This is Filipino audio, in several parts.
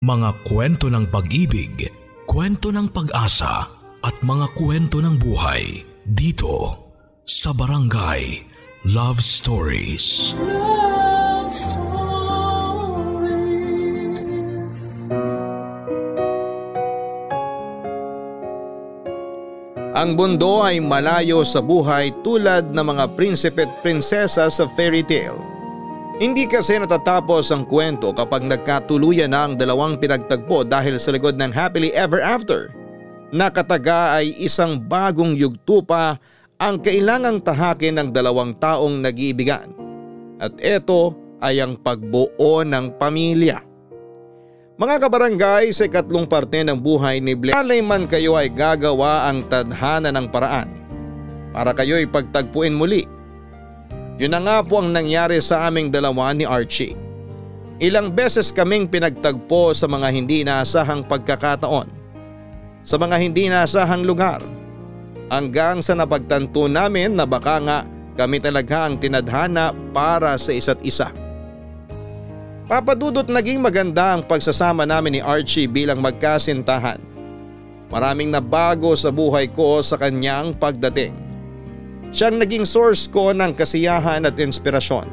Mga kwento ng pag-ibig, kwento ng pag-asa at mga kwento ng buhay dito sa Barangay Love Stories. Love Stories. Ang mundo ay malayo sa buhay tulad ng mga prinsipe at prinsesa sa fairy tale. Hindi kasi natatapos ang kwento kapag nagkatuluyan na ang dalawang pinagtagpo dahil sa likod ng happily ever after. Nakataga ay isang bagong yugto pa ang kailangang tahakin ng dalawang taong nag-iibigan. At ito ay ang pagbuo ng pamilya. Mga kabarangay, sa ikatlong parte ng buhay ni Blair, alay man kayo ay gagawa ang tadhana ng paraan para kayo'y pagtagpuin muli. Yun na nga po ang nangyari sa aming dalawa ni Archie. Ilang beses kaming pinagtagpo sa mga hindi inaasahang pagkakataon, sa mga hindi inaasahang lugar, hanggang sa napagtanto namin na baka nga kami talaga ang tinadhana para sa isa't isa. Papadudot naging maganda ang pagsasama namin ni Archie bilang magkasintahan. Maraming nabago sa buhay ko sa kanyang pagdating. Siyang naging source ko ng kasiyahan at inspirasyon.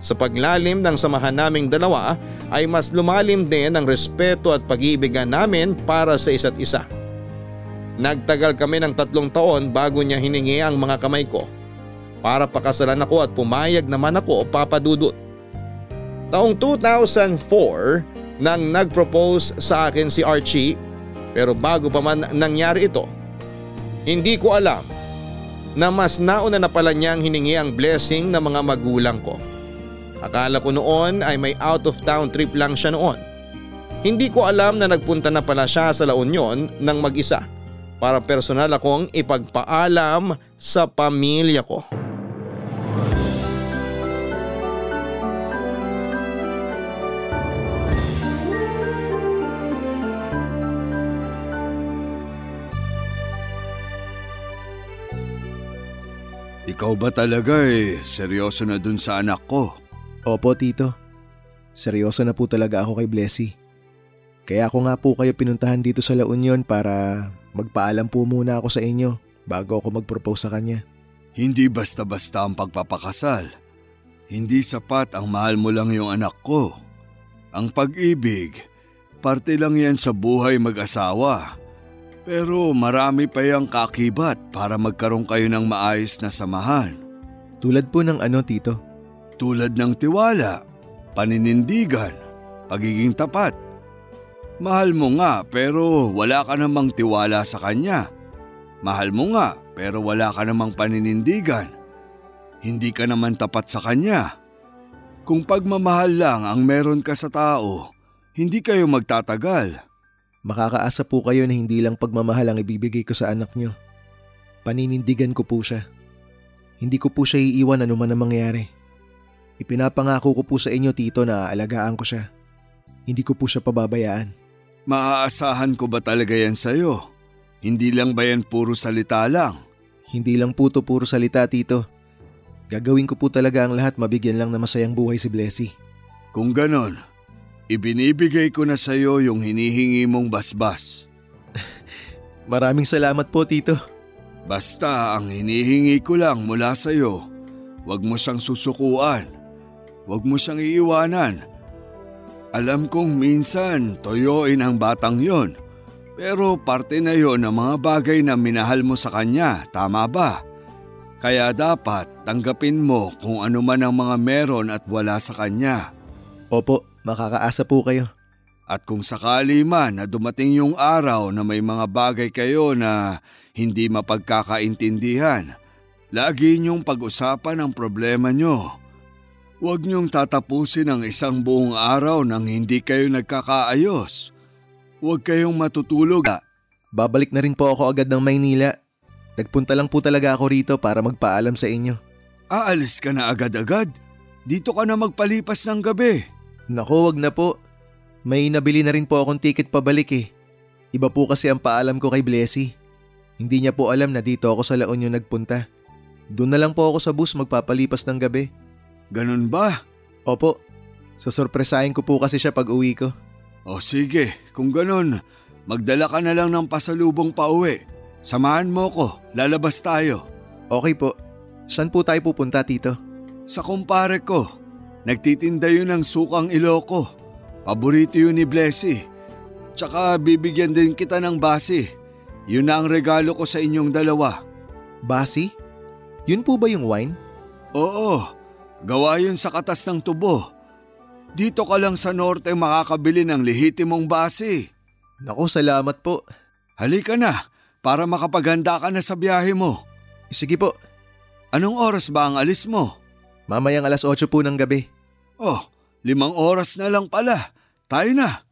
Sa paglalim ng samahan naming dalawa ay mas lumalim din ang respeto at pag-iibigan namin para sa isa't isa. Nagtagal kami ng tatlong taon bago niya hiningi ang mga kamay ko para pakasalan ako at pumayag naman ako papadudot. Taong 2004 nang nag-propose sa akin si Archie pero bago pa man nangyari ito, hindi ko alam na mas nauna na pala niyang hiningi ang blessing ng mga magulang ko. Akala ko noon ay may out of town trip lang siya noon. Hindi ko alam na nagpunta na pala siya sa La Union ng mag-isa para personal akong ipagpaalam sa pamilya ko. Ikaw ba talaga eh, seryoso na dun sa anak ko? Opo, tito. Seryoso na po talaga ako kay Blessy. Kaya ako nga po kayo pinuntahan dito sa La Union para magpaalam po muna ako sa inyo bago ako mag-propose sa kanya. Hindi basta-basta ang pagpapakasal. Hindi sapat ang mahal mo lang yung anak ko. Ang pag-ibig, parte lang yan sa buhay mag-asawa. Pero marami pa yung kakibat para magkaroon kayo ng maayos na samahan. Tulad po ng ano, tito? Tulad ng tiwala, paninindigan, pagiging tapat. Mahal mo nga pero wala ka namang tiwala sa kanya. Mahal mo nga pero wala ka namang paninindigan. Hindi ka naman tapat sa kanya. Kung pagmamahal lang ang meron ka sa tao, hindi kayo magtatagal. Makakaasa po kayo na hindi lang pagmamahal ang ibibigay ko sa anak nyo. Paninindigan ko po siya. Hindi ko po siya iiwan anuman ang mangyari. Ipinapangako ko po sa inyo tito na aalagaan ko siya. Hindi ko po siya pababayaan. Maaasahan ko ba talaga yan sa'yo? Hindi lang ba yan puro salita lang? Hindi lang po to puro salita tito. Gagawin ko po talaga ang lahat mabigyan lang na masayang buhay si Blessy. Kung ganon, ibinibigay ko na sa'yo yung hinihingi mong basbas. Maraming salamat po tito. Basta ang hinihingi ko lang mula sa'yo, huwag mo siyang susukuan. Huwag mo siyang iiwanan. Alam kong minsan toyoin ang batang yon. Pero parte na yon ng mga bagay na minahal mo sa kanya, tama ba? Kaya dapat tanggapin mo kung ano man ang mga meron at wala sa kanya. Opo, makakaasa po kayo. At kung sakali man na dumating yung araw na may mga bagay kayo na hindi mapagkakaintindihan, lagi niyong pag-usapan ang problema niyo. Huwag niyong tatapusin ang isang buong araw nang hindi kayo nagkakaayos. Huwag kayong matutulog. Babalik na rin po ako agad ng Maynila. Nagpunta lang po talaga ako rito para magpaalam sa inyo. Aalis ka na agad-agad? Dito ka na magpalipas ng gabi. Naku, wag na po. May nabili na rin po akong ticket pabalik eh. Iba po kasi ang paalam ko kay Blessy. Hindi niya po alam na dito ako sa La Union nagpunta. Doon na lang po ako sa bus magpapalipas ng gabi. Ganun ba? Opo, susurpresahin ko po kasi siya pag uwi ko. O sige, kung ganun, magdala ka na lang ng pasalubong pa uwi. Samahan mo ko, lalabas tayo. Okay po. Saan po tayo pupunta, Tito? Sa kumpare ko, nagtitinda yun ng sukang iloko. Paborito yun ni Blessy. Tsaka bibigyan din kita ng basi. Yun na ang regalo ko sa inyong dalawa. Basi? Yun po ba yung wine? Oo, gawa yun sa katas ng tubo. Dito ka lang sa norte makakabili ng lehitimong basi. Nako, salamat po. Halika na, para makapaghanda ka na sa biyahe mo. Sige po, Anong oras ba ang alis mo? Mamayang alas 8 po ng gabi. Oh, limang oras na lang pala. Tayo na.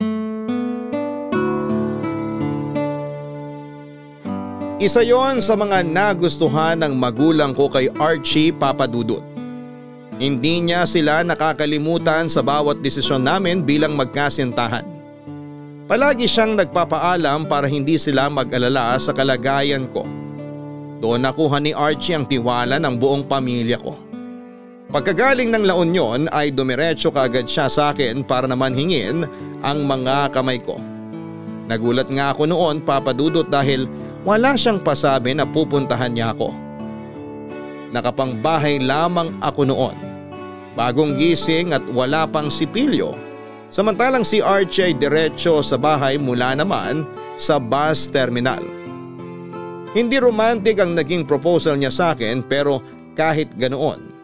Isa yon sa mga nagustuhan ng magulang ko kay Archie Papadudut. Hindi niya sila nakakalimutan sa bawat desisyon namin bilang magkasintahan. Palagi siyang nagpapaalam para hindi sila mag-alala sa kalagayan ko. Doon nakuha ni Archie ang tiwala ng buong pamilya ko. Pagkagaling ng La Union ay dumiretso kaagad siya sa akin para naman hingin ang mga kamay ko. Nagulat nga ako noon papadudot dahil wala siyang pasabi na pupuntahan niya ako. Nakapangbahay lamang ako noon. Bagong gising at wala pang sipilyo. Samantalang si Archie ay diretso sa bahay mula naman sa bus terminal. Hindi romantic ang naging proposal niya sa akin pero kahit ganoon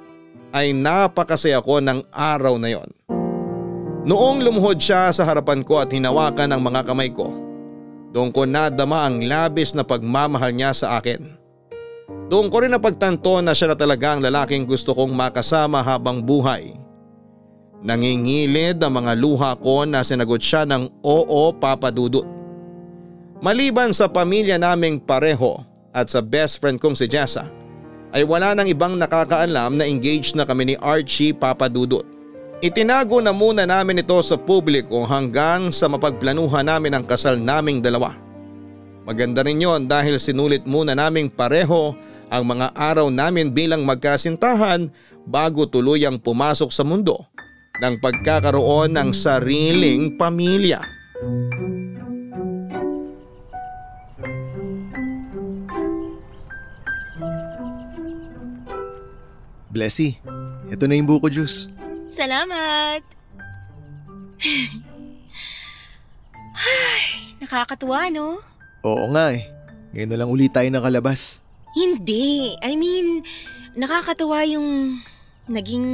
ay napakasaya ko ng araw na yon. Noong lumuhod siya sa harapan ko at hinawakan ang mga kamay ko, doon ko nadama ang labis na pagmamahal niya sa akin. Doon ko rin napagtanto na siya na talaga ang lalaking gusto kong makasama habang buhay. Nangingilid ang mga luha ko na sinagot siya ng oo papadudot. Maliban sa pamilya naming pareho at sa best friend kong si Jessa, ay wala nang ibang nakakaalam na engaged na kami ni Archie Papadudot. Itinago na muna namin ito sa publiko hanggang sa mapagplanuhan namin ang kasal naming dalawa. Maganda rin yon dahil sinulit muna naming pareho ang mga araw namin bilang magkasintahan bago tuluyang pumasok sa mundo ng pagkakaroon ng sariling pamilya. Blessy, ito na yung buko juice. Salamat! Ay, nakakatuwa no? Oo nga eh. Ngayon na lang ulit tayo nakalabas. Hindi. I mean, nakakatuwa yung naging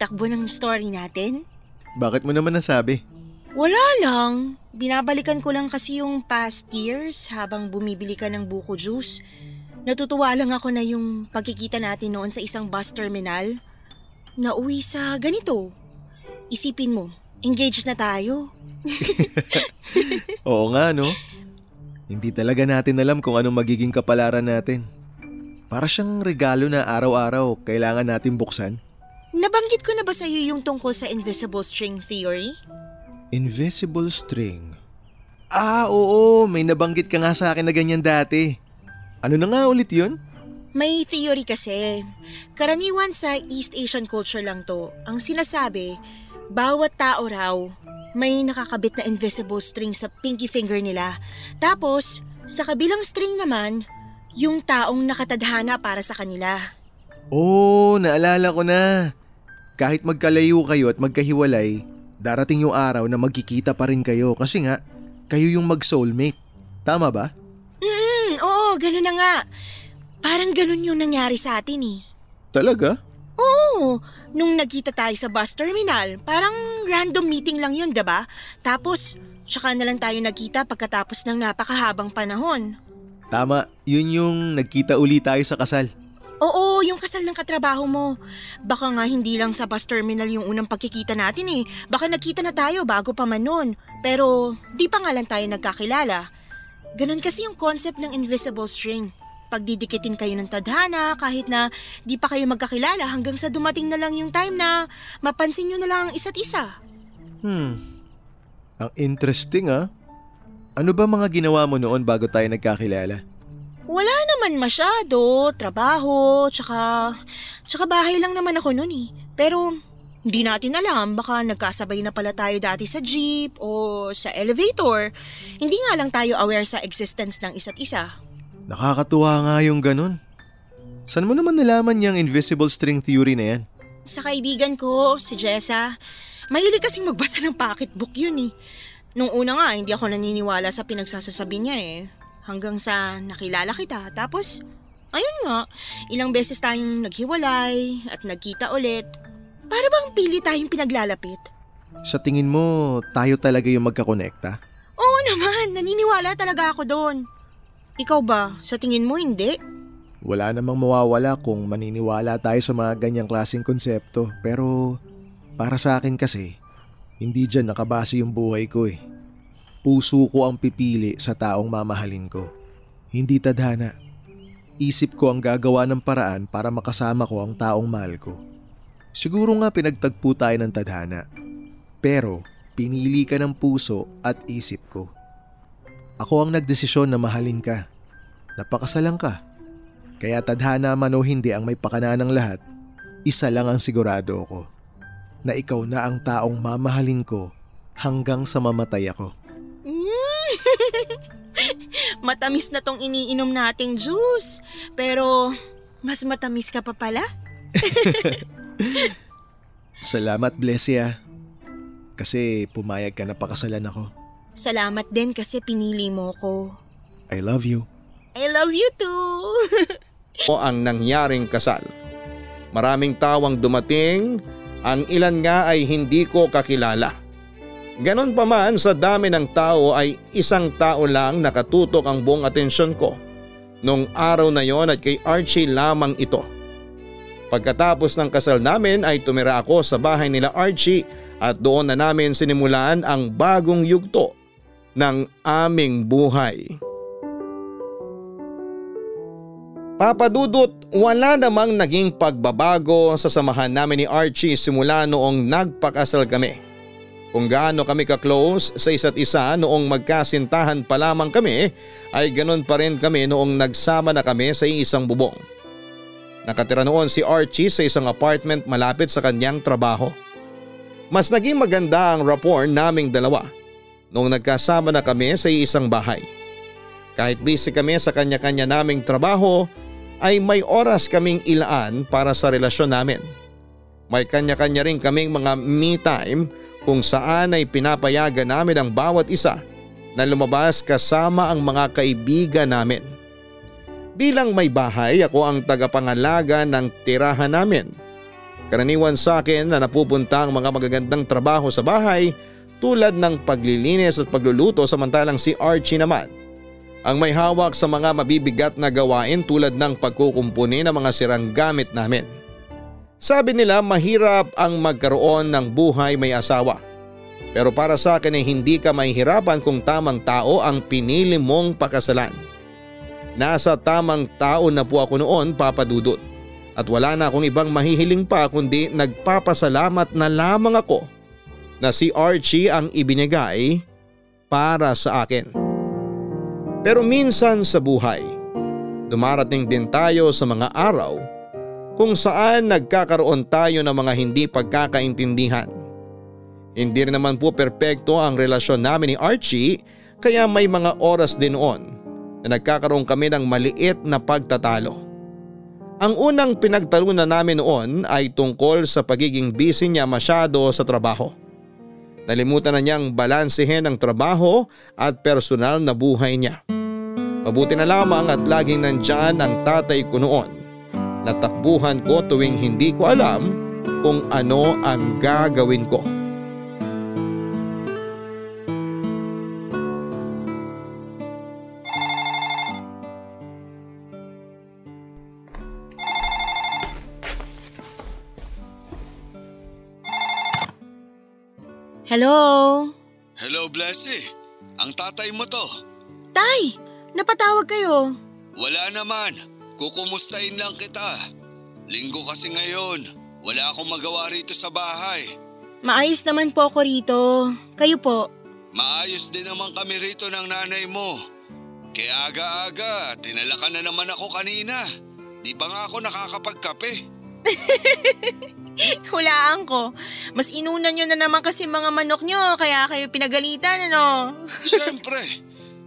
takbo ng story natin. Bakit mo naman nasabi? Wala lang. Binabalikan ko lang kasi yung past years habang bumibili ka ng buko juice. Natutuwa lang ako na yung pagkikita natin noon sa isang bus terminal. Nauwi sa ganito. Isipin mo, engaged na tayo. Oo nga no. Hindi talaga natin alam kung anong magiging kapalaran natin. Para siyang regalo na araw-araw kailangan natin buksan. Nabanggit ko na ba sa iyo yung tungkol sa invisible string theory? Invisible string. Ah, oo. May nabanggit ka nga sa akin na ganyan dati. Ano na nga ulit yun? May theory kasi. Karaniwan sa East Asian culture lang to. Ang sinasabi, bawat tao raw may nakakabit na invisible string sa pinky finger nila. Tapos, sa kabilang string naman, yung taong nakatadhana para sa kanila. Oo, naalala ko na. Kahit magkalayo kayo at magkahiwalay, darating yung araw na magkikita pa rin kayo kasi nga, kayo yung mag-soulmate. Tama ba? Oo, ganun na nga. Parang ganun yung nangyari sa atin eh. Talaga? Oo, nung nagkita tayo sa bus terminal, parang random meeting lang yun, ba? Tapos, tsaka na lang tayo nagkita pagkatapos ng napakahabang panahon. Tama, yun yung nagkita uli tayo sa kasal. Oo, yung kasal ng katrabaho mo. Baka nga hindi lang sa bus terminal yung unang pagkikita natin eh. Baka nagkita na tayo bago pa man nun. Pero di pa nga lang tayo nagkakilala. Ganon kasi yung concept ng invisible string. Pagdidikitin kayo ng tadhana kahit na di pa kayo magkakilala hanggang sa dumating na lang yung time na mapansin nyo na lang ang isa't isa. Hmm, ang interesting ah. Ano ba mga ginawa mo noon bago tayo nagkakilala? Wala naman masyado, trabaho, tsaka, tsaka bahay lang naman ako noon eh. Pero Hindi natin alam, baka nagkasabay na pala tayo dati sa jeep o sa elevator. Hindi nga lang tayo aware sa existence ng isa't isa. Nakakatuwa nga yung ganun. Saan mo naman nalaman yung invisible string theory na yan? Sa kaibigan ko, si Jessa, mahilig kasing magbasa ng pocketbook yun eh. Nung una nga, hindi ako naniniwala sa pinagsasasabi niya eh. Hanggang sa nakilala kita. Tapos, ayun nga, ilang beses tayong naghiwalay at nagkita ulit. Para bang pili tayong pinaglalapit? Sa tingin mo, tayo talaga yung magkakonekta? Oo naman, naniniwala talaga ako doon. Ikaw ba, sa tingin mo hindi? Wala namang mawawala kung maniniwala tayo sa mga ganyang klaseng konsepto. Pero para sa akin kasi, hindi dyan nakabase yung buhay ko eh. Puso ko ang pipili sa taong mamahalin ko. Hindi tadhana. Isip ko ang gagawa ng paraan para makasama ko ang taong mahal ko. Siguro nga pinagtagpo tayo ng tadhana. Pero pinili ka ng puso at isip ko. Ako ang nagdesisyon na mahalin ka. Napakasalang ka. Kaya tadhana man o hindi ang may pakana ng lahat, isa lang ang sigurado ko. Na ikaw na ang taong mamahalin ko hanggang sa mamatay ako. Matamis na tong iniinom nating juice. Pero, mas matamis ka pa pala? Salamat Blesia. Kasi pumayag ka na pakasalan ako. Salamat din kasi pinili mo ko. I love you. I love you too. o ang nangyaring kasal. Maraming tawang dumating, ang ilan nga ay hindi ko kakilala. Ganon pa man sa dami ng tao ay isang tao lang nakatutok ang buong atensyon ko. Nung araw na yon at kay Archie lamang ito. Pagkatapos ng kasal namin ay tumira ako sa bahay nila Archie at doon na namin sinimulan ang bagong yugto ng aming buhay. Papadudot, wala namang naging pagbabago sa samahan namin ni Archie simula noong nagpakasal kami. Kung gaano kami ka-close sa isa't isa noong magkasintahan pa lamang kami ay ganon pa rin kami noong nagsama na kami sa isang bubong. Nakatira noon si Archie sa isang apartment malapit sa kanyang trabaho. Mas naging maganda ang rapport naming dalawa noong nagkasama na kami sa isang bahay. Kahit busy kami sa kanya-kanya naming trabaho ay may oras kaming ilaan para sa relasyon namin. May kanya-kanya rin kaming mga me time kung saan ay pinapayagan namin ang bawat isa na lumabas kasama ang mga kaibigan namin. Bilang may bahay ako ang tagapangalaga ng tirahan namin. Karaniwan sa akin na napupunta ang mga magagandang trabaho sa bahay tulad ng paglilinis at pagluluto samantalang si Archie naman ang may hawak sa mga mabibigat na gawain tulad ng pagkukumpuni ng mga sirang gamit namin. Sabi nila mahirap ang magkaroon ng buhay may asawa. Pero para sa akin ay hindi ka mahihirapan kung tamang tao ang pinili mong pakasalan. Nasa tamang tao na po ako noon papadudot at wala na akong ibang mahihiling pa kundi nagpapasalamat na lamang ako na si Archie ang ibinigay para sa akin. Pero minsan sa buhay, dumarating din tayo sa mga araw kung saan nagkakaroon tayo ng mga hindi pagkakaintindihan. Hindi rin naman po perpekto ang relasyon namin ni Archie kaya may mga oras din noon na nagkakaroon kami ng maliit na pagtatalo. Ang unang pinagtalunan namin noon ay tungkol sa pagiging busy niya masyado sa trabaho. Nalimutan na niyang balansehin ang trabaho at personal na buhay niya. Mabuti na lamang at laging nandyan ang tatay ko noon. Natakbuhan ko tuwing hindi ko alam kung ano ang gagawin ko. Ang tatay mo to. Tay, napatawag kayo. Wala naman. Kukumustahin lang kita. Linggo kasi ngayon. Wala akong magawa rito sa bahay. Maayos naman po ako rito. Kayo po. Maayos din naman kami rito ng nanay mo. Kaya aga-aga, tinalakan na naman ako kanina. Di pa nga ako nakakapagkape. Hulaan ko. Mas inunan nyo na naman kasi mga manok nyo, kaya kayo pinagalitan, ano? Siyempre,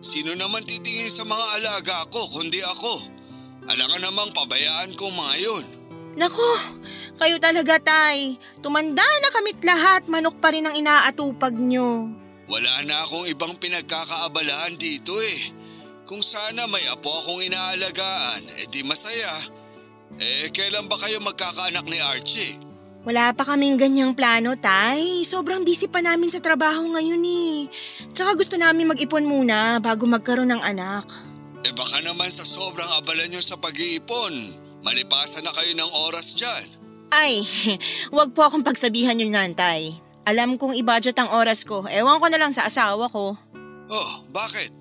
sino naman titingin sa mga alaga ko kundi ako? Alangan namang pabayaan ko mga yun. Nako, kayo talaga tay. Tumanda na kamit lahat, manok pa rin ang inaatupag nyo. Wala na akong ibang pinagkakaabalahan dito eh. Kung sana may apo akong inaalagaan, eh di masaya. Eh, kailan ba kayo magkakaanak ni Archie? Wala pa kaming ganyang plano, Tay. Sobrang busy pa namin sa trabaho ngayon eh. Tsaka gusto namin mag-ipon muna bago magkaroon ng anak. Eh baka naman sa sobrang abala nyo sa pag-iipon, malipasan na kayo ng oras dyan. Ay, wag po akong pagsabihan yun nan, Tay. Alam kong i-budget ang oras ko. Ewan ko na lang sa asawa ko. Oh, bakit?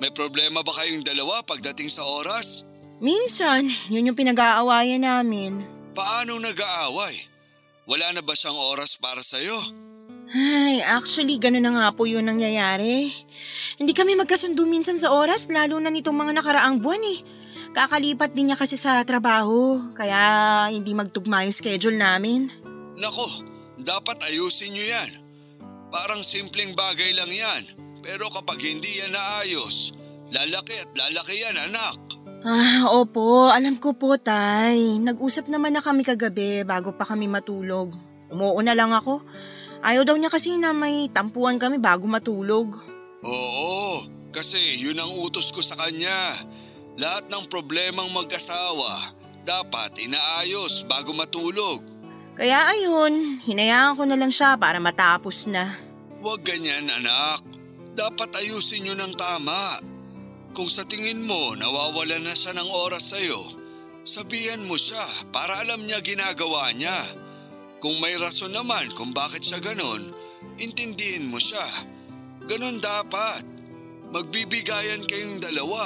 May problema ba kayong dalawa pagdating sa oras? Minsan, yun yung pinag-aawayan namin. Paano nag-aaway? Wala na ba siyang oras para sa'yo? Ay, actually, gano'n na nga po yun nangyayari. Hindi kami magkasundo minsan sa oras, lalo na nitong mga nakaraang buwan eh. Kakalipat din niya kasi sa trabaho, kaya hindi magtugma yung schedule namin. Nako, dapat ayusin niyo yan. Parang simpleng bagay lang yan. Pero kapag hindi yan naayos, lalaki at lalaki yan anak. Ah, opo, alam ko po, Tay. Nag-usap naman na kami kagabi bago pa kami matulog. Umuuna lang ako. Ayaw daw niya kasi na may tampuan kami bago matulog. Oo, kasi yun ang utos ko sa kanya. Lahat ng problemang mag-asawa, dapat inaayos bago matulog. Kaya ayun, hinayaan ko na lang siya para matapos na. Huwag ganyan anak. Dapat ayusin nyo ng tama. Kung sa tingin mo nawawalan na siya ng oras sa'yo, sabihan mo siya para alam niya ginagawa niya. Kung may rason naman kung bakit siya ganon, intindihin mo siya. Ganon dapat. Magbibigayan kayong dalawa.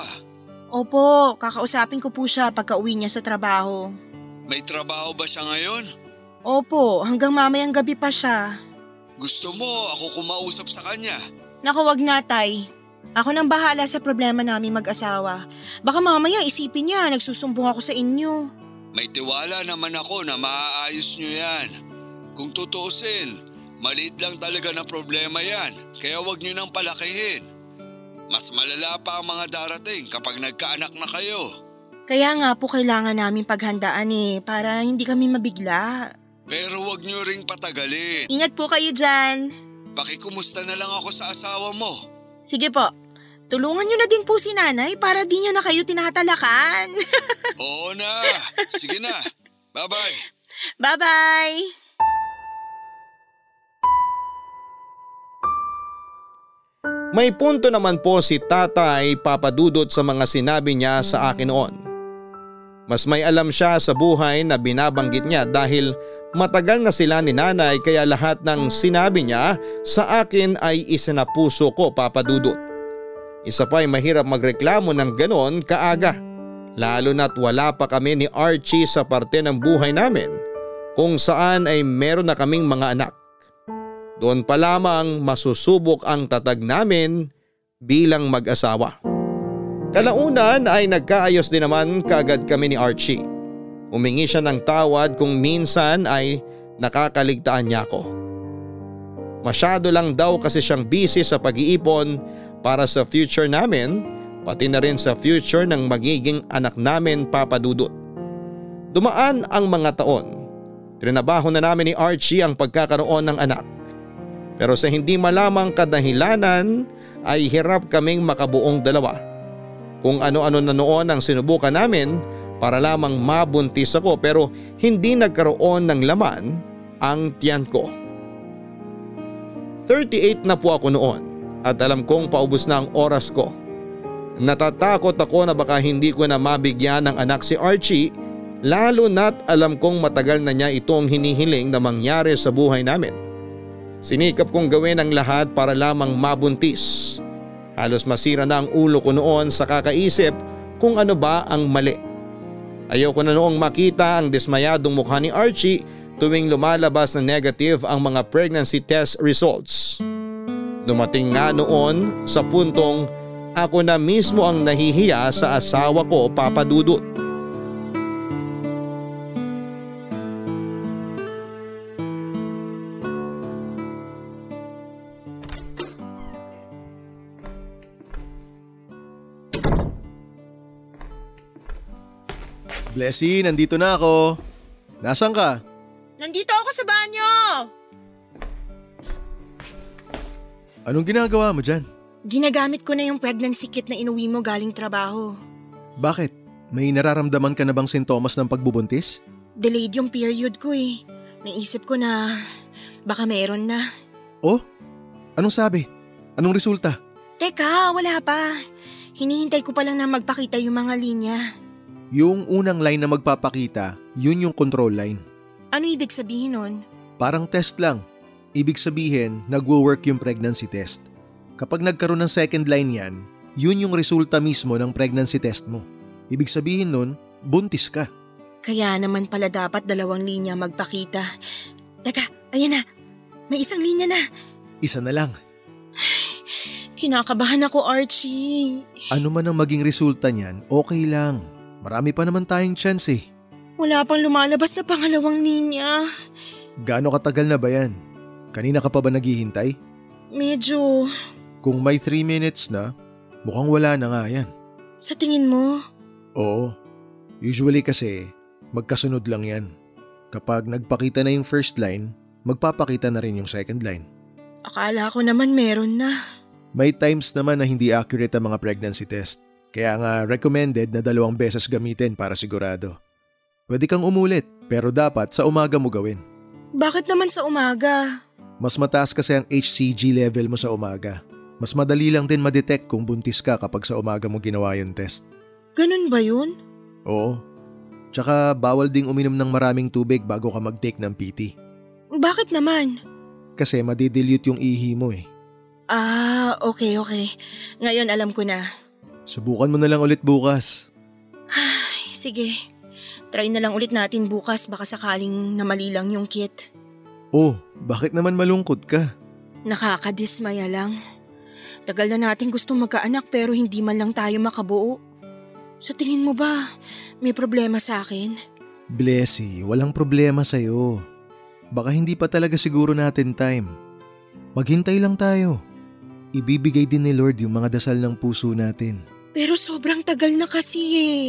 Opo, kakausapin ko po siya pagka uwi niya sa trabaho. May trabaho ba siya ngayon? Opo, hanggang mamayang gabi pa siya. Gusto mo ako kumausap sa kanya? Naku, wag na, Tay. Ako nang bahala sa problema namin mag-asawa. Baka mamaya isipin niya, nagsusumbong ako sa inyo. May tiwala naman ako na maaayos nyo yan. Kung tutuusin, maliit lang talaga na problema yan, kaya wag nyo nang palakihin. Mas malala pa ang mga darating kapag nagkaanak na kayo. Kaya nga po kailangan namin paghandaan eh, para hindi kami mabigla. Pero wag nyo ring patagalin. Ingat po kayo dyan. Pakikumusta na lang ako sa asawa mo. Sige po, tulungan niyo na din po si nanay para di niya na kayo tinatalakan. Oo na. Sige na. Bye-bye. Bye-bye! May punto naman po si tatay papadudot sa mga sinabi niya sa akin noon. Mas may alam siya sa buhay na binabanggit niya dahil matagal na sila ni nanay kaya lahat ng sinabi niya sa akin ay isinapuso ko papadudot. Isa pa ay mahirap magreklamo ng ganon kaaga. Lalo na't wala pa kami ni Archie sa parte ng buhay namin kung saan ay meron na kaming mga anak. Doon pa lamang masusubok ang tatag namin bilang mag-asawa. Kalaunan ay nagkaayos din naman kagad kami ni Archie. Humingi siya ng tawad kung minsan ay nakakaligtaan niya ako. Masyado lang daw kasi siyang busy sa pag-iipon para sa future namin pati na rin sa future ng magiging anak namin papadudot. Dumaan ang mga taon. Trinabaho na namin ni Archie ang pagkakaroon ng anak. Pero sa hindi malamang kadahilanan ay hirap kaming makabuong dalawa. Kung ano-ano na noon ang sinubukan namin para lamang mabuntis ako pero hindi nagkaroon ng laman ang tiyan ko. 38 na po ako noon at alam kong paubos na ang oras ko. Natatakot ako na baka hindi ko na mabigyan ng anak si Archie lalo na't alam kong matagal na niya itong hinihiling na mangyari sa buhay namin. Sinikap kong gawin ang lahat para lamang mabuntis. Halos masira na ang ulo ko noon sa kakaisip kung ano ba ang mali. Ayaw ko na noong makita ang dismayadong mukha ni Archie tuwing lumalabas na negative ang mga pregnancy test results. Dumating nga noon sa puntong ako na mismo ang nahihiya sa asawa ko papadudot. Blessy, nandito na ako. Nasaan ka? Nandito ako sa banyo! Anong ginagawa mo dyan? Ginagamit ko na yung pregnancy kit na inuwi mo galing trabaho. Bakit? May nararamdaman ka na bang sintomas ng pagbubuntis? Delayed yung period ko eh. Naisip ko na baka meron na. Oh? Anong sabi? Anong resulta? Teka, wala pa. Hinihintay ko pa lang na magpakita yung mga linya. Yung unang line na magpapakita, yun yung control line. Ano ibig sabihin nun? Parang test lang. Ibig sabihin, nagwo-work yung pregnancy test. Kapag nagkaroon ng second line yan, yun yung resulta mismo ng pregnancy test mo. Ibig sabihin nun, buntis ka. Kaya naman pala dapat dalawang linya magpakita. Teka, ayan na. May isang linya na. Isa na lang. Kinakabahan ako, Archie. Ano man ang maging resulta niyan, okay lang. Marami pa naman tayong chance eh. Wala pang lumalabas na pangalawang linya. Gaano katagal na ba yan? Kanina ka pa ba naghihintay? Medyo, Kung may 3 minutes na, mukhang wala na nga yan. sa tingin mo, Oo. Usually kasi, magkasunod lang yan. Kapag nagpakita na yung first line, magpapakita na rin yung second line. akala ko naman meron na. May times naman na hindi accurate ang mga pregnancy test. Kaya nga recommended na dalawang beses gamitin para sigurado. Pwede kang umulit, pero dapat sa umaga mo gawin. Bakit naman sa umaga? Mas mataas kasi ang HCG level mo sa umaga. Mas madali lang din madetect kung buntis ka kapag sa umaga mo ginawa yung test. Ganun ba yun? Oo. Tsaka bawal ding uminom ng maraming tubig bago ka mag-take ng PT. Bakit naman? Kasi madidilute yung ihi mo eh. Ah, okay, okay. Ngayon alam ko na. Subukan mo na lang ulit bukas. Ay, sige. Try na lang ulit natin bukas baka sakaling namali lang yung kit. Oh, bakit naman malungkot ka? Nakakadismaya lang. Tagal na natin gustong magkaanak pero hindi man lang tayo makabuo. Sa tingin mo ba, may problema sa akin? Blessy, walang problema sa'yo. Baka hindi pa talaga siguro natin time. Maghintay lang tayo. Ibibigay din ni Lord yung mga dasal ng puso natin. Pero sobrang tagal na kasi eh.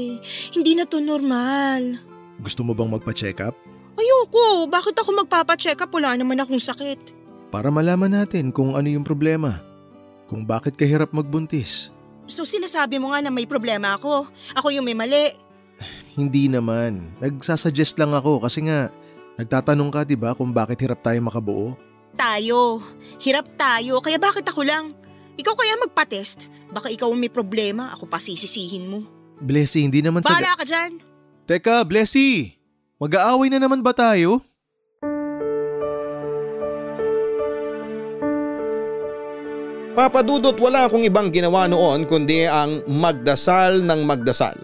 Hindi na to normal. Gusto mo bang magpa-check up? Ayoko, bakit ako magpapacheck up? Wala naman akong sakit. Para malaman natin kung ano yung problema. Kung bakit ka hirap magbuntis. So sinasabi mo nga na may problema ako. Ako yung may mali. Hindi naman. Nagsasuggest lang ako kasi nga nagtatanong ka 'di ba kung bakit hirap tayo makabuo? Tayo. Hirap tayo, kaya bakit ako lang? Ikaw kaya magpa-test? Baka ikaw ang may problema, ako pa sisisihin mo. Blessy, hindi naman sa... Bahala ka dyan. Teka, Blessy! Mag-aaway na naman ba tayo? Papadudot wala akong ibang ginawa noon kundi ang magdasal ng magdasal.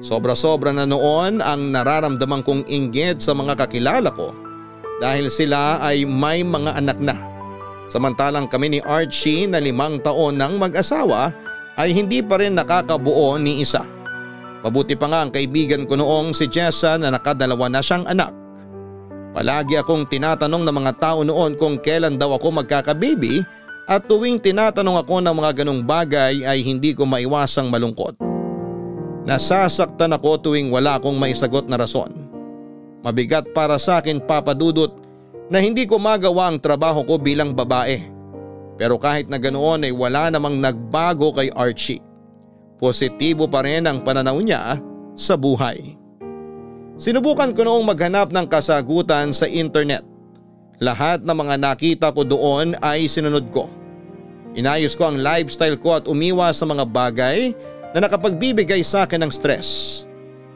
Sobra-sobra na noon ang nararamdaman kong inggit sa mga kakilala ko dahil sila ay may mga anak na. Samantalang kami ni Archie na limang taon ng mag-asawa ay hindi pa rin nakakabuo ni isa. Mabuti pa nga ang kaibigan ko noong si Jessa na nakadalawa na siyang anak. Palagi akong tinatanong ng mga tao noon kung kailan daw ako magkakababy at tuwing tinatanong ako ng mga ganong bagay ay hindi ko maiwasang malungkot. Nasasaktan ako tuwing wala akong maisagot na rason. Mabigat para sa akin papadudot na hindi ko magawa ang trabaho ko bilang babae. Pero kahit na ganoon ay wala namang nagbago kay Archie. Positibo pa rin ang pananaw niya sa buhay. Sinubukan ko noong maghanap ng kasagutan sa internet. Lahat ng mga nakita ko doon ay sinunod ko. Inayos ko ang lifestyle ko at umiwas sa mga bagay na nakapagbibigay sa akin ng stress.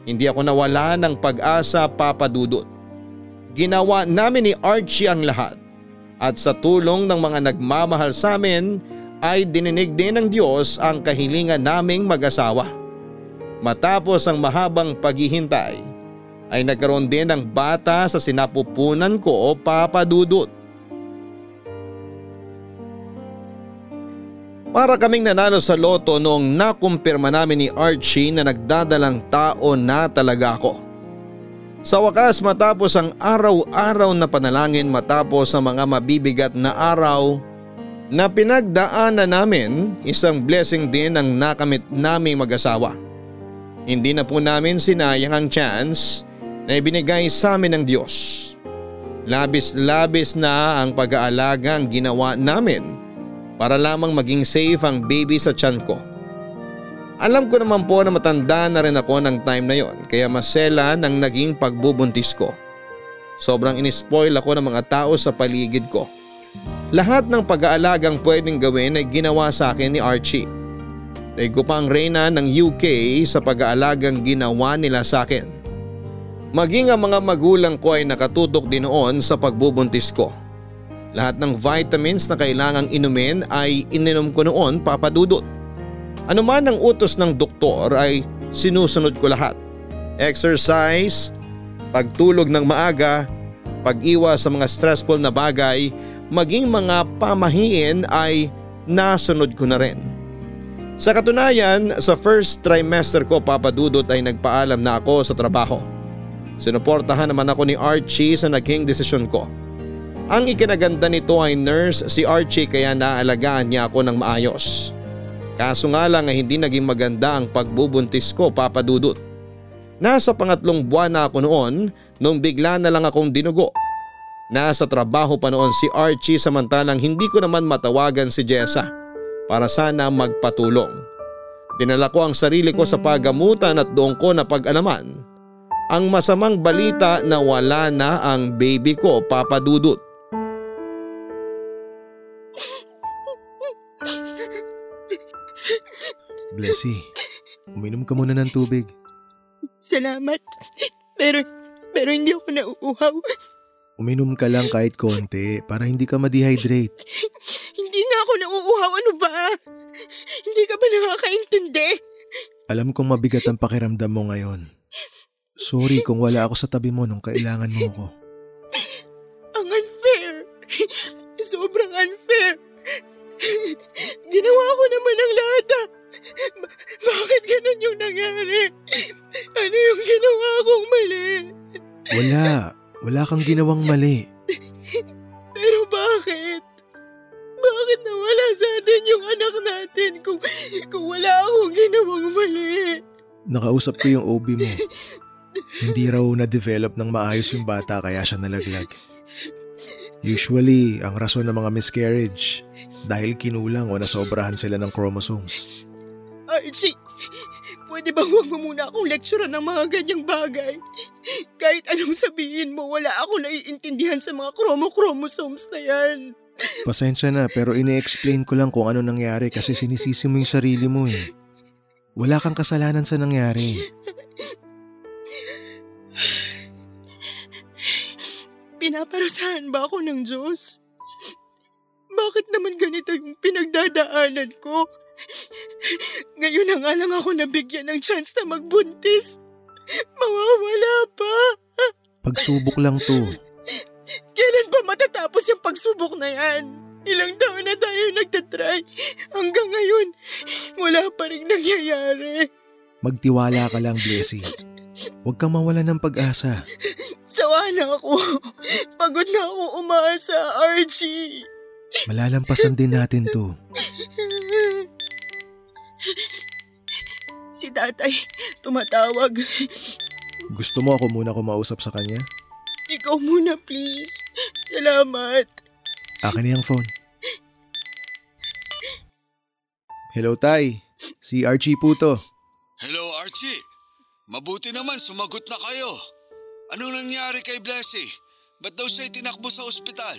Hindi ako nawala ng pag-asa papadudot. Ginawa namin ni Archie ang lahat at sa tulong ng mga nagmamahal sa amin ay dininig din ng Diyos ang kahilingan naming mag-asawa. Matapos ang mahabang paghihintay ay nagkaroon din ng bata sa sinapupunan ko o papadudot. Para kaming nanalo sa loto noong nakumpirma namin ni Archie na nagdadalang tao na talaga ako. Sa wakas matapos ang araw-araw na panalangin matapos ang mga mabibigat na araw na pinagdaanan namin, isang blessing din ang nakamit naming mag-asawa. Hindi na po namin sinayang ang chance na ibinigay sa amin ng Diyos. Labis-labis na ang pag-aalaga ang ginawa namin para lamang maging safe ang baby sa tiyan ko. Alam ko naman po na matanda na rin ako ng time na yon kaya masela ng naging pagbubuntis ko. Sobrang inispoil ako ng mga tao sa paligid ko. Lahat ng pag-aalagang pwedeng gawin ay ginawa sa akin ni Archie. Daig ko pa ang reyna ng UK sa pag-aalagang ginawa nila sa akin. Maging ang mga magulang ko ay nakatutok din noon sa pagbubuntis ko. Lahat ng vitamins na kailangang inumin ay ininom ko noon papadudot. Ano man ang utos ng doktor ay sinusunod ko lahat. Exercise, pagtulog ng maaga, pag-iwas sa mga stressful na bagay, maging mga pamahiin ay nasunod ko na rin. Sa katunayan, sa first trimester ko papadudot ay nagpaalam na ako sa trabaho. Sinuportahan naman ako ni Archie sa naging desisyon ko. Ang ikinaganda nito ay nurse si Archie kaya naalagaan niya ako ng maayos. Kaso nga lang ay hindi naging maganda ang pagbubuntis ko papadudot. Nasa pangatlong buwan na ako noon nung bigla na lang akong dinugo. Nasa trabaho pa noon si Archie samantalang hindi ko naman matawagan si Jessa para sana magpatulong. Dinala ko ang sarili ko sa pagamutan at doon ko napag-alaman ang masamang balita na wala na ang baby ko papadudot. Blessy, uminom ka muna ng tubig. Salamat. Pero, pero hindi ako nauuhaw. Uminom ka lang kahit konti para hindi ka ma-dehydrate. Hindi na ako nauuhaw. Ano ba? Hindi ka ba nakakaintindi? Alam kong mabigat ang pakiramdam mo ngayon. Sorry kung wala ako sa tabi mo nung kailangan mo ko. Ang unfair. Sobrang nangyari? Ano yung ginawa kong mali? Wala. Wala kang ginawang mali. Pero bakit? Bakit nawala sa atin yung anak natin kung, kung wala akong ginawang mali? Nakausap ko yung OB mo. Hindi raw na-develop ng maayos yung bata kaya siya nalaglag. Usually, ang rason ng mga miscarriage dahil kinulang o nasobrahan sila ng chromosomes. Archie, pwede bang huwag mo muna akong lecturean ng mga ganyang bagay? Kahit anong sabihin mo, wala ako naiintindihan sa mga chromo-chromosomes na yan. Pasensya na pero ini-explain ko lang kung ano nangyari kasi sinisisi mo yung sarili mo eh. Wala kang kasalanan sa nangyari. Pinaparusahan ba ako ng Diyos? Bakit naman ganito yung pinagdadaanan ko? Ngayon na nga lang ako nabigyan ng chance na magbuntis. Mawawala pa. Pagsubok lang to. Kailan pa matatapos yung pagsubok na yan? Ilang taon na tayo nagtatry. Hanggang ngayon, wala pa rin nangyayari. Magtiwala ka lang, Blessy. Huwag kang mawala ng pag-asa. Sawa na ako. Pagod na ako umasa, Archie. Malalampasan din natin to. Si tatay, tumatawag. Gusto mo ako muna kumausap sa kanya? Ikaw muna, please. Salamat. Akin na yung phone. Hello, Tay. Si Archie po to. Hello Archie, mabuti naman sumagot na kayo. Anong nangyari kay Blessy? Ba't daw siya tinakbo sa ospital?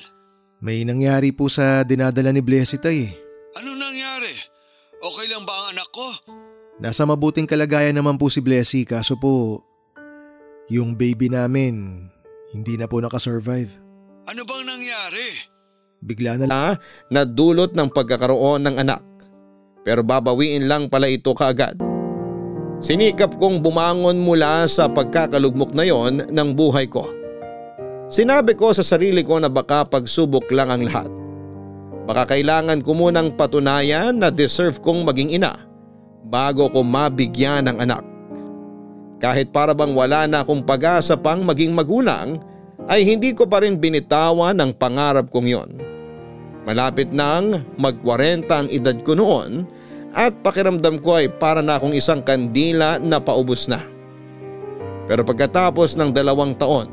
May nangyari po sa dinadala ni Blessy, Tay. eh. Okay lang ba ang anak ko? Nasa mabuting kalagayan naman po si Blessy kaso po yung baby namin hindi na po nakasurvive. Ano bang nangyari? Bigla na na na dulot ng pagkakaroon ng anak. Pero babawiin lang pala ito kaagad. Sinikap kong bumangon mula sa pagkakalugmok na yon ng buhay ko. Sinabi ko sa sarili ko na baka pagsubok lang ang lahat. Baka kailangan ko munang patunayan na deserve kong maging ina bago ko mabigyan ng anak. Kahit para bang wala na akong pag-asa pang maging magulang ay hindi ko pa rin binitawan ang pangarap kong yon. Malapit nang mag-40 ang edad ko noon at pakiramdam ko ay para na akong isang kandila na paubos na. Pero pagkatapos ng dalawang taon,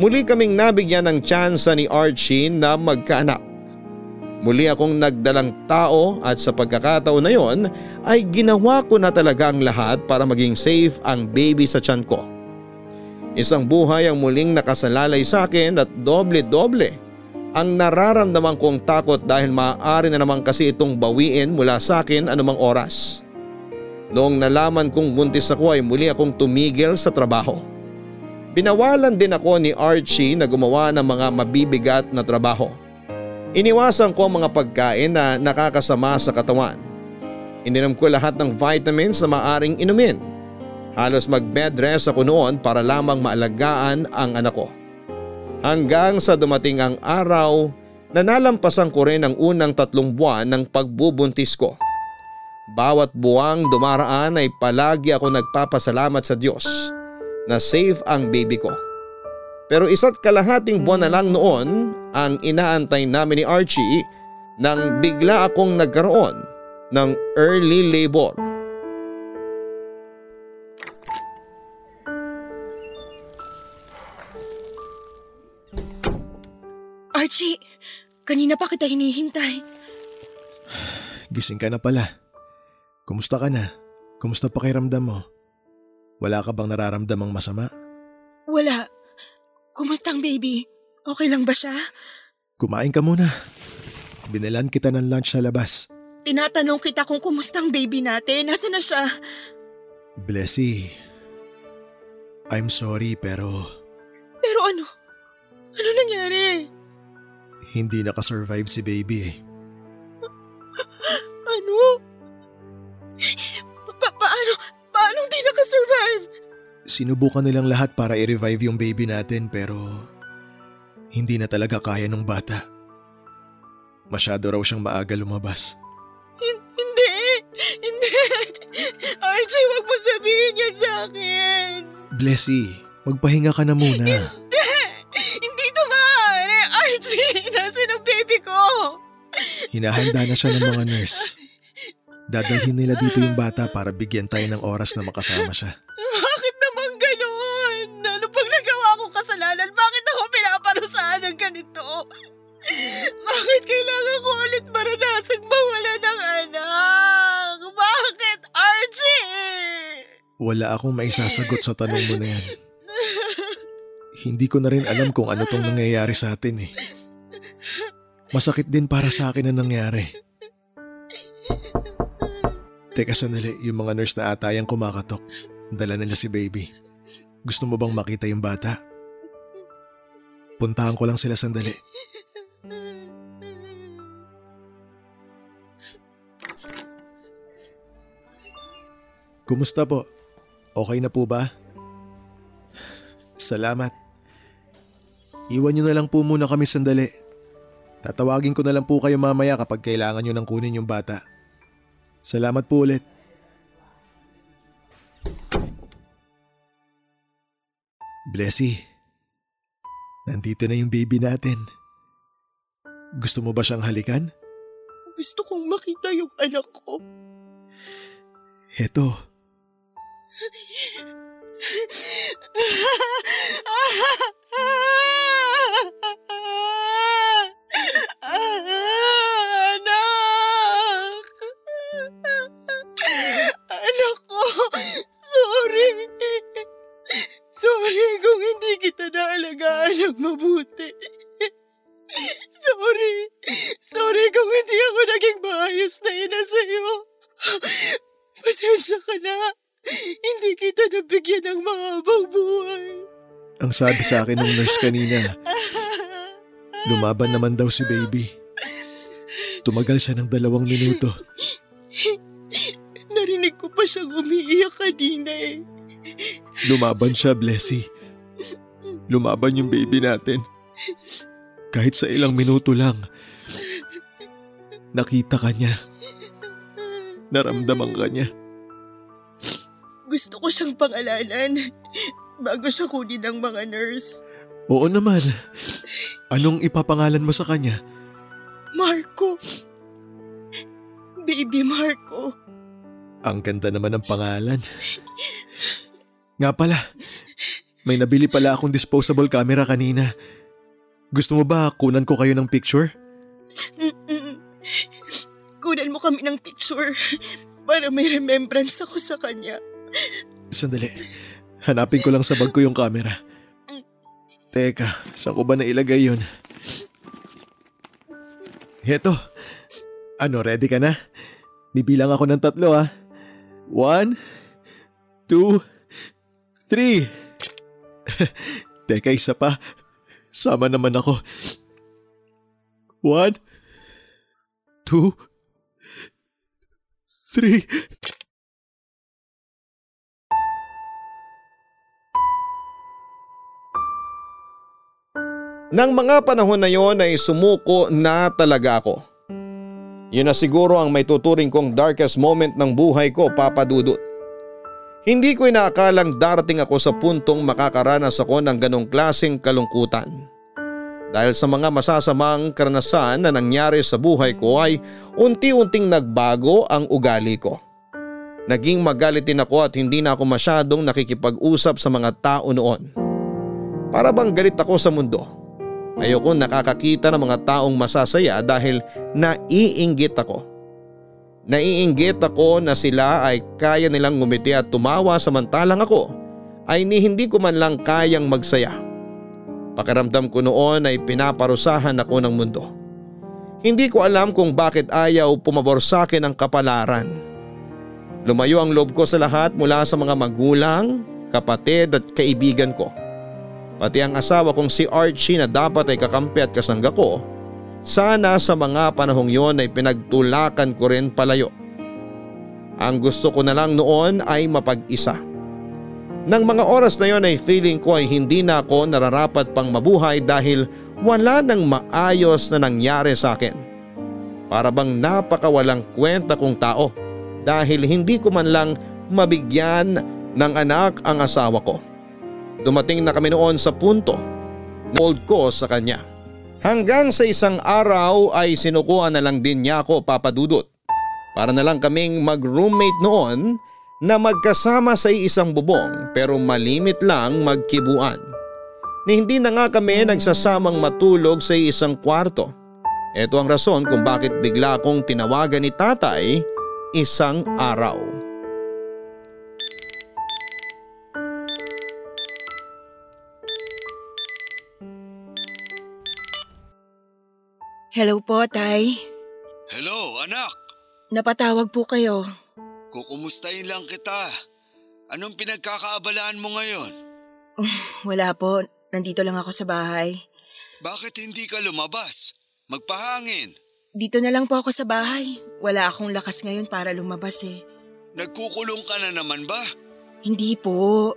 muli kaming nabigyan ng tsansa ni Archie na magkaanak. Muli akong nagdalang tao at sa pagkakataon na yon ay ginawa ko na talaga ang lahat para maging safe ang baby sa tiyan ko. Isang buhay ang muling nakasalalay sa akin at doble-doble ang nararamdaman kong takot dahil maaari na naman kasi itong bawiin mula sa akin anumang oras. Noong nalaman kong buntis ako ay muli akong tumigil sa trabaho. Binawalan din ako ni Archie na gumawa ng mga mabibigat na trabaho. Iniwasan ko ang mga pagkain na nakakasama sa katawan. Ininom ko lahat ng vitamins na maaring inumin. Halos mag-bed rest ako noon para lamang maalagaan ang anak ko. Hanggang sa dumating ang araw na nalampasan ko rin ang unang tatlong buwan ng pagbubuntis ko. Bawat buwang dumaraan ay palagi ako nagpapasalamat sa Diyos na safe ang baby ko. Pero isa't kalahating buwan na lang noon ang inaantay namin ni Archie nang bigla akong nagkaroon ng early labor. Archie, kanina pa kita hinihintay. Gising ka na pala. Kumusta ka na? Kumusta pakiramdam mo? Wala ka bang nararamdamang masama? Wala. Ang baby? Okay lang ba siya? Kumain ka muna. Binilan kita ng lunch sa labas. Tinatanong kita kung kumusta ang baby natin. Nasaan na siya? Blessy, I'm sorry pero Pero ano? Ano nangyari? hindi nakasurvive si baby eh. Ano? Pa- paano? Paano di nakasurvive? Sinubukan nilang lahat para i-revive yung baby natin pero hindi na talaga kaya ng bata. Masyado raw siyang maaga lumabas. Hin- hindi! Hindi! Archie, wag mo sabihin yan sa akin! Blessy, magpahinga ka na muna. Hindi! Hindi ito maaari! Archie! Nasaan ang baby ko? Hinahanda na siya ng mga nurse. Dadalhin nila dito yung bata para bigyan tayo ng oras na makasama siya. Bakit naman ganon? Ano pag nagawa kong kasalanan, bakit ako pinaparusahan ng ganito? Bakit kailangan ko ulit maranasang mawala ng anak? Bakit, Archie? Wala akong maisasagot sa tanong mo na yan. Hindi ko na rin alam kung ano tong nangyayari sa atin eh. Masakit din para sa akin ang nangyari. Teka sandali, yung mga nurse na atayang kumakatok. Dala nila si baby. Gusto mo bang makita yung bata? Puntahan ko lang sila sandali. Kumusta po? Okay na po ba? Salamat. Iwan nyo na lang po muna kami sandali. Tatawagin ko na lang po kayo mamaya kapag kailangan nyo nang kunin yung bata. Salamat po ulit. Blessy, nandito na yung baby natin. Gusto mo ba siyang halikan? Gusto kong makita yung anak ko. Heto, Anak! Ko! Sorry! Sorry kung hindi kita naalagaan ng mabuti. Sorry! Sorry kung hindi ako naging maayos na ina sa'yo. Pasensya ka na. Hindi kita nabigyan ng mahabang buhay. ang sabi sa akin ng nurse kanina, lumaban naman daw si baby. Tumagal siya ng dalawang minuto. Narinig ko pa siyang umiiyak kanina eh. Lumaban siya, Blessy. Lumaban yung baby natin. Kahit sa ilang minuto lang. Nakita ka niya. Naramdaman ka niya. Gusto ko siyang pangalanan bago siya kunin ng mga nurse. Oo naman. Anong ipapangalan mo sa kanya? Marco! Baby Marco. Ang ganda naman ng pangalan. Nga pala, may nabili pala akong disposable camera kanina. Gusto mo ba kunan ko kayo ng picture? Mm-mm. Kunan mo kami ng picture para may remembrance ako sa kanya. Sandali. Hanapin ko lang sa bag ko yung camera. Teka, saan ko ba nailagay yun? Heto. Ano, ready ka na? Bibilang ako ng tatlo ah. One, two, three. Teka, isa pa. Sama naman ako. One, two, three. Nang mga panahon na yon ay sumuko na talaga ako. Yun na siguro ang may tuturing kong darkest moment ng buhay ko, Papa Dudut. Hindi ko inaakalang darating ako sa puntong makakaranas ako ng ganong klaseng kalungkutan. Dahil sa mga masasamang karanasan na nangyari sa buhay ko ay unti-unting nagbago ang ugali ko. Naging magalit din ako at hindi na ako masyadong nakikipag-usap sa mga tao noon. Para bang galit ako sa mundo Ayoko nakakakita ng mga taong masasaya dahil naiinggit ako. Naiinggit ako na sila ay kaya nilang ngumiti at tumawa samantalang ako ay ni hindi ko man lang kayang magsaya. Pakiramdam ko noon ay pinaparusahan ako ng mundo. Hindi ko alam kung bakit ayaw pumabor sa akin ang kapalaran. Lumayo ang loob ko sa lahat mula sa mga magulang, kapatid at kaibigan ko. Pati ang asawa kong si Archie na dapat ay kakampi at kasangga ko, sana sa mga panahong yon ay pinagtulakan ko rin palayo. Ang gusto ko na lang noon ay mapag-isa. Nang mga oras na yon ay feeling ko ay hindi na ako nararapat pang mabuhay dahil wala nang maayos na nangyari sa akin. Para bang napakawalang kwenta kong tao dahil hindi ko man lang mabigyan ng anak ang asawa ko. Dumating na kami noon sa punto mold ko sa kanya. Hanggang sa isang araw ay sinukuan na lang din niya ako papadudot. Para na lang kaming mag-roommate noon na magkasama sa isang bubong pero malimit lang magkibuan. Ni hindi na nga kami nagsasamang matulog sa isang kwarto. Ito ang rason kung bakit bigla akong tinawagan ni tatay isang araw. Hello po, Tay. Hello, anak. Napatawag po kayo. Kukumustahin lang kita. Anong pinagkakaabalaan mo ngayon? Wala po, nandito lang ako sa bahay. Bakit hindi ka lumabas? Magpahangin. Dito na lang po ako sa bahay. Wala akong lakas ngayon para lumabas eh. Nagkukulong ka na naman ba? Hindi po.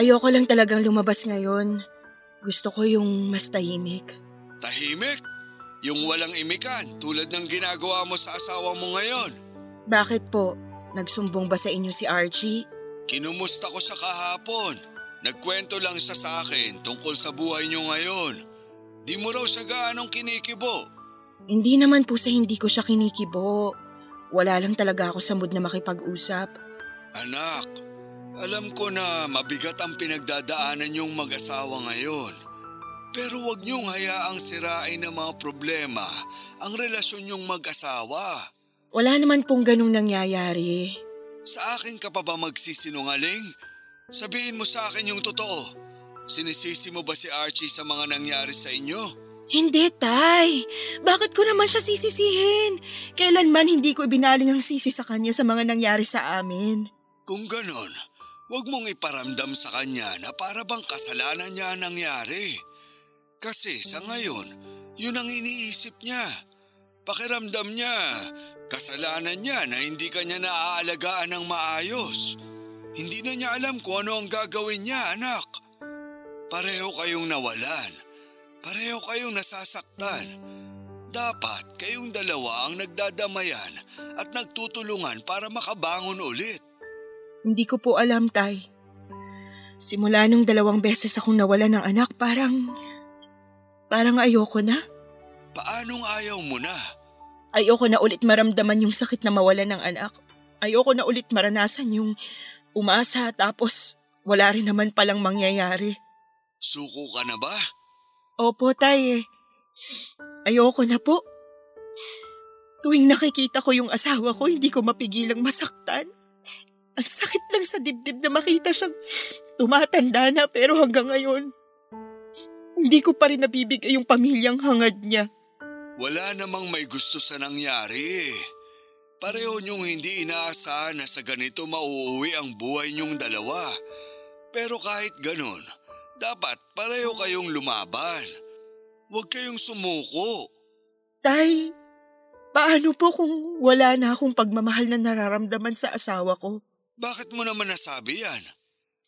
Ayoko lang talagang lumabas ngayon. Gusto ko yung mas tahimik. Tahimik? Yung walang imikan tulad ng ginagawa mo sa asawa mo ngayon. Bakit po? Nagsumbong ba sa inyo si Archie? Kinumusta ko siya kahapon. Nagkwento lang siya sa akin tungkol sa buhay niyo ngayon. Di mo raw siya gaanong kinikibo. Hindi naman po sa hindi ko siya kinikibo. Wala lang talaga ako sa mood na makipag-usap. Anak, alam ko na mabigat ang pinagdadaanan yung mag-asawa ngayon. Pero wag niyong hayaang sirain ng mga problema ang relasyon niyong mag-asawa. Wala naman pong ganung nangyayari. Sa akin ka pa ba magsisinungaling? Sabihin mo sa akin yung totoo. Sinisisi mo ba si Archie sa mga nangyari sa inyo? Hindi, Tay. Bakit ko naman siya sisisihin? Kailanman hindi ko ibinaling ang sisi sa kanya sa mga nangyari sa amin. Kung ganon, huwag mong iparamdam sa kanya na para bang kasalanan niya nangyari. Kasi sa ngayon, yun ang iniisip niya. Pakiramdam niya, kasalanan niya na hindi kanya naaalagaan ng maayos. Hindi na niya alam kung ano ang gagawin niya, anak. Pareho kayong nawalan. Pareho kayong nasasaktan. Dapat kayong dalawa ang nagdadamayan at nagtutulungan para makabangon ulit. Hindi ko po alam, Tay. Simula nung dalawang beses akong nawala ng anak, parang Parang ayoko na. Paanong ayaw mo na? Ayoko na ulit maramdaman yung sakit na mawala ng anak. Ayoko na ulit maranasan yung umasa tapos wala rin naman palang mangyayari. Suko ka na ba? Opo, tay. eh. Ayoko na po. Tuwing nakikita ko yung asawa ko, hindi ko mapigilang masaktan. Ang sakit lang sa dibdib na makita siyang tumatanda na pero hanggang ngayon, hindi ko pa rin nabibigay yung pamilyang hangad niya. Wala namang may gusto sa nangyari. Pareho niyong hindi inaasahan na sa ganito mauuwi ang buhay niyong dalawa. Pero kahit ganun, dapat pareho kayong lumaban. Huwag kayong sumuko. Tay, paano po kung wala na akong pagmamahal na nararamdaman sa asawa ko? Bakit mo naman nasabi yan?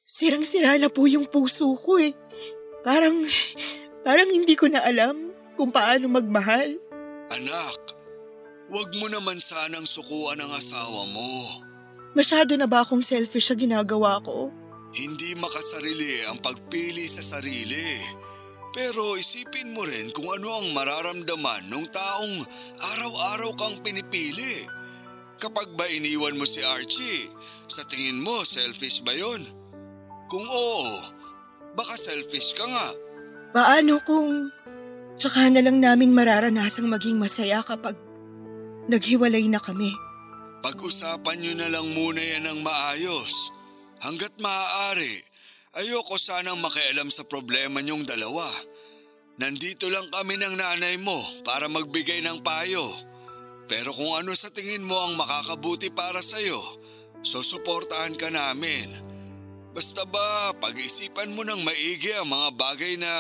Sirang-sira na po yung puso ko eh. Parang, parang hindi ko na alam kung paano magmahal. Anak, huwag mo naman sanang sukuan ang asawa mo. Masyado na ba akong selfish sa ginagawa ko? Hindi makasarili ang pagpili sa sarili. Pero isipin mo rin kung ano ang mararamdaman ng taong araw-araw kang pinipili. Kapag ba iniwan mo si Archie, sa tingin mo selfish ba yon? Kung oo, baka selfish ka nga. Paano kung tsaka na lang namin mararanasang maging masaya kapag naghiwalay na kami? Pag-usapan nyo na lang muna yan ng maayos. Hanggat maaari, ayoko sanang makialam sa problema nyong dalawa. Nandito lang kami ng nanay mo para magbigay ng payo. Pero kung ano sa tingin mo ang makakabuti para sa'yo, susuportahan ka namin. Basta ba pag-isipan mo ng maigi ang mga bagay na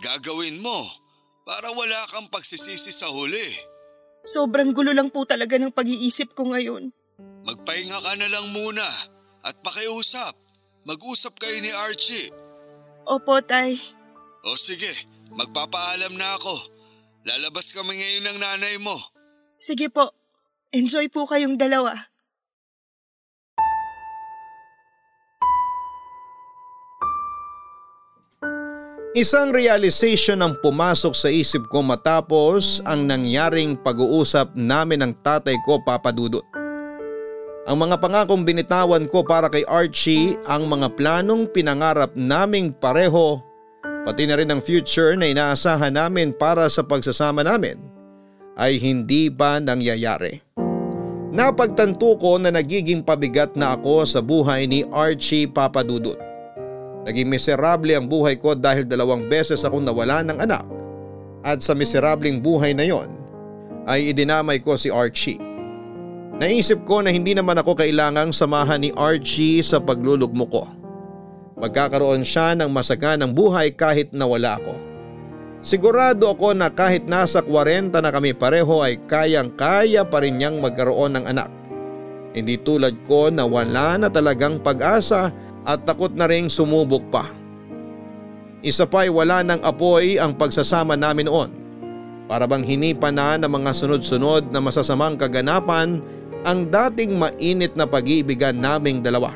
gagawin mo para wala kang pagsisisi sa huli. Sobrang gulo lang po talaga ng pag-iisip ko ngayon. Magpahinga ka na lang muna at pakiusap. Mag-usap kayo ni Archie. Opo, tay. O sige, magpapaalam na ako. Lalabas kami ngayon ng nanay mo. Sige po. Enjoy po kayong dalawa. Isang realization ang pumasok sa isip ko matapos ang nangyaring pag-uusap namin ng tatay ko papadudot. Ang mga pangakong binitawan ko para kay Archie ang mga planong pinangarap naming pareho pati na rin ang future na inaasahan namin para sa pagsasama namin ay hindi ba nangyayari. Napagtanto ko na nagiging pabigat na ako sa buhay ni Archie Papadudut. Naging miserable ang buhay ko dahil dalawang beses akong nawala ng anak at sa miserableng buhay na yon ay idinamay ko si Archie. Naisip ko na hindi naman ako kailangang samahan ni Archie sa paglulugmo ko. Magkakaroon siya ng masaganang buhay kahit nawala ako. Sigurado ako na kahit nasa 40 na kami pareho ay kayang-kaya pa rin niyang magkaroon ng anak. Hindi tulad ko na wala na talagang pag-asa at takot na ring sumubok pa. Isa pa'y wala ng apoy ang pagsasama namin noon. Para bang hinipa na ng mga sunod-sunod na masasamang kaganapan ang dating mainit na pag-iibigan naming dalawa.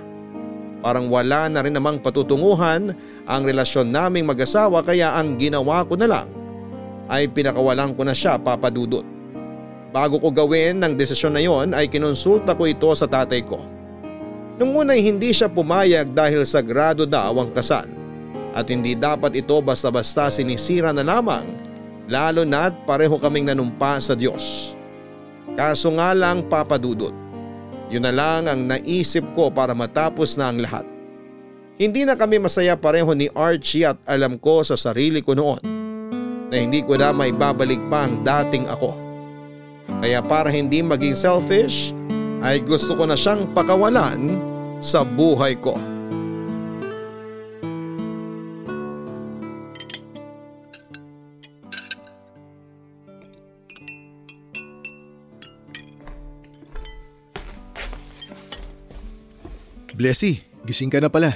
Parang wala na rin namang patutunguhan ang relasyon naming mag-asawa kaya ang ginawa ko na lang ay pinakawalan ko na siya papadudot. Bago ko gawin ng desisyon na yon ay kinonsulta ko ito sa tatay ko. Nung una ay hindi siya pumayag dahil sagrado daw ang kasal at hindi dapat ito basta-basta sinisira na lamang lalo na't pareho kaming nanumpa sa Diyos. Kaso nga lang papadudot. Yun na lang ang naisip ko para matapos na ang lahat. Hindi na kami masaya pareho ni Archie at alam ko sa sarili ko noon na hindi ko na maibabalik pa ang dating ako. Kaya para hindi maging selfish ay gusto ko na siyang pakawalan sa buhay ko. Blessy, gising ka na pala.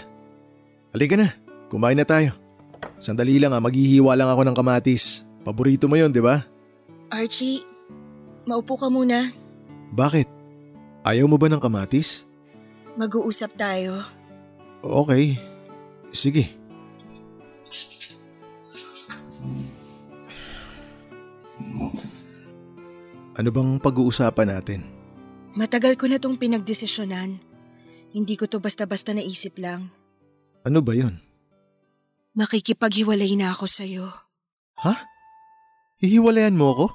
Halika na, kumain na tayo. Sandali lang ah, maghihiwa lang ako ng kamatis. Paborito mo yon, di ba? Archie, maupo ka muna. Bakit? Ayaw mo ba ng kamatis? Mag-uusap tayo. Okay. Sige. Ano bang pag-uusapan natin? Matagal ko na tong pinagdesisyonan. Hindi ko to basta-basta naisip lang. Ano ba yun? Makikipaghiwalay na ako sa'yo. Ha? Hihiwalayan mo ako?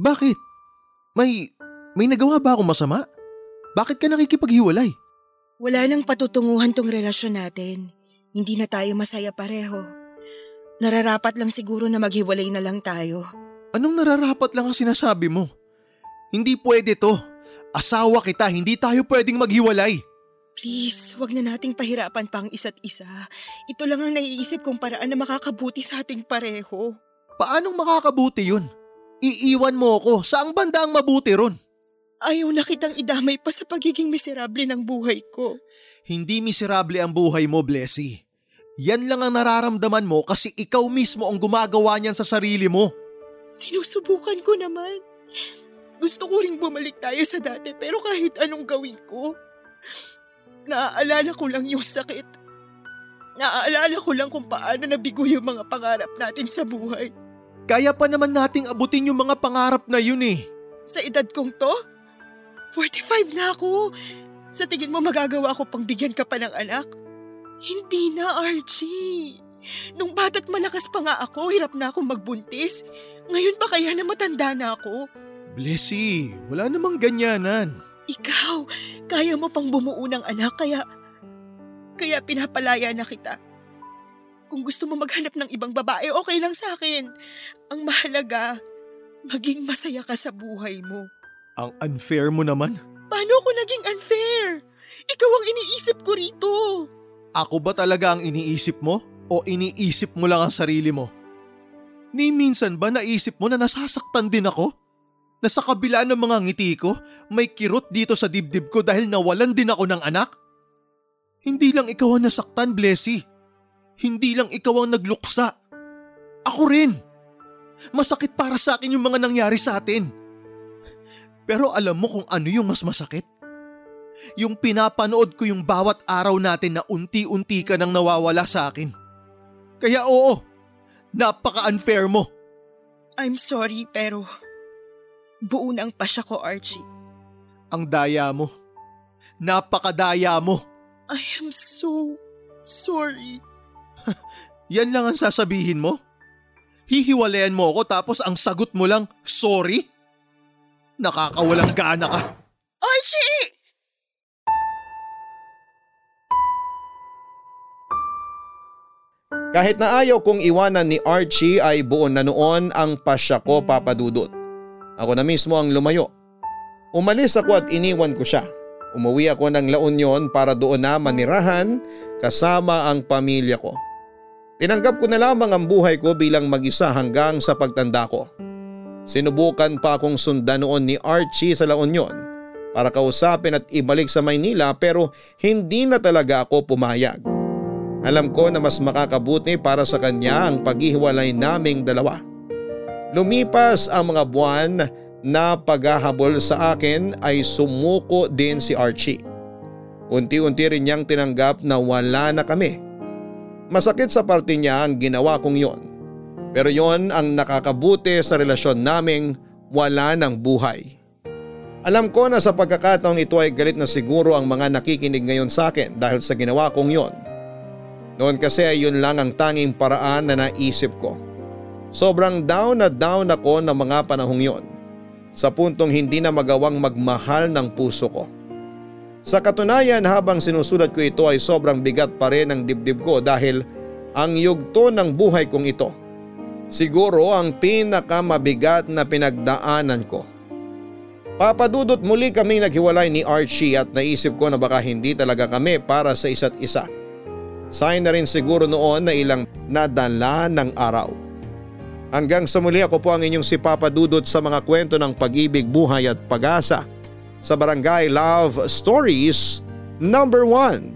Bakit? May, may nagawa ba akong masama? Bakit ka nakikipaghiwalay? Wala nang patutunguhan tong relasyon natin. Hindi na tayo masaya pareho. Nararapat lang siguro na maghiwalay na lang tayo. Anong nararapat lang ang sinasabi mo? Hindi pwede to. Asawa kita, hindi tayo pwedeng maghiwalay. Please, wag na nating pahirapan pa ang isa't isa. Ito lang ang naiisip kong paraan na makakabuti sa ating pareho. Paanong makakabuti yun? Iiwan mo ako. Saang banda ang mabuti ron? Ayaw na kitang idamay pa sa pagiging miserable ng buhay ko. Hindi miserable ang buhay mo, Blessy. Yan lang ang nararamdaman mo kasi ikaw mismo ang gumagawa niyan sa sarili mo. Sinusubukan ko naman. Gusto ko ring bumalik tayo sa dati pero kahit anong gawin ko, naaalala ko lang yung sakit. Naaalala ko lang kung paano nabigo yung mga pangarap natin sa buhay. Kaya pa naman nating abutin yung mga pangarap na yun eh. Sa edad kong to, 45 na ako. Sa tingin mo magagawa ko pang bigyan ka pa ng anak? Hindi na, Archie. Nung bata't malakas pa nga ako, hirap na akong magbuntis. Ngayon ba kaya na matanda na ako? Blessy, wala namang ganyanan. Ikaw, kaya mo pang bumuo ng anak kaya... Kaya pinapalaya na kita. Kung gusto mo maghanap ng ibang babae, okay lang sa akin. Ang mahalaga, maging masaya ka sa buhay mo. Ang unfair mo naman. Paano ako naging unfair? Ikaw ang iniisip ko rito. Ako ba talaga ang iniisip mo? O iniisip mo lang ang sarili mo? Ni minsan ba naisip mo na nasasaktan din ako? Na sa kabila ng mga ngiti ko, may kirot dito sa dibdib ko dahil nawalan din ako ng anak? Hindi lang ikaw ang nasaktan, Blessy. Hindi lang ikaw ang nagluksa. Ako rin. Masakit para sa akin yung mga nangyari sa atin. Pero alam mo kung ano yung mas masakit? Yung pinapanood ko yung bawat araw natin na unti-unti ka nang nawawala sa akin. Kaya oo, napaka-unfair mo. I'm sorry pero buo na ang pasya ko, Archie. Ang daya mo. Napakadaya mo. I am so sorry. Yan lang ang sasabihin mo? Hihiwalayan mo ako tapos ang sagot mo lang, sorry? Nakakawalang gana ka. Archie! Kahit na ayaw kong iwanan ni Archie ay buon na noon ang pasya ko papadudot. Ako na mismo ang lumayo. Umalis ako at iniwan ko siya. Umuwi ako ng La Union para doon na manirahan kasama ang pamilya ko. Tinanggap ko na lamang ang buhay ko bilang mag-isa hanggang sa pagtanda ko. Sinubukan pa akong sundan noon ni Archie sa La Union para kausapin at ibalik sa Maynila pero hindi na talaga ako pumayag. Alam ko na mas makakabuti para sa kanya ang paghihiwalay naming dalawa. Lumipas ang mga buwan na paghahabol sa akin ay sumuko din si Archie. Unti-unti rin niyang tinanggap na wala na kami. Masakit sa parte niya ang ginawa kong yon. Pero yon ang nakakabuti sa relasyon naming wala ng buhay. Alam ko na sa pagkakataong ito ay galit na siguro ang mga nakikinig ngayon sa akin dahil sa ginawa kong yon. Noon kasi ay yun lang ang tanging paraan na naisip ko. Sobrang down na down ako ng mga panahong yon. Sa puntong hindi na magawang magmahal ng puso ko. Sa katunayan habang sinusulat ko ito ay sobrang bigat pa rin ang dibdib ko dahil ang yugto ng buhay kong ito. Siguro ang pinakamabigat na pinagdaanan ko. Papadudot muli kaming naghiwalay ni Archie at naisip ko na baka hindi talaga kami para sa isa't isa. Sign na rin siguro noon na ilang nadala ng araw. Hanggang sa muli ako po ang inyong si Papa Dudot sa mga kwento ng pag-ibig, buhay at pag-asa sa Barangay Love Stories number 1.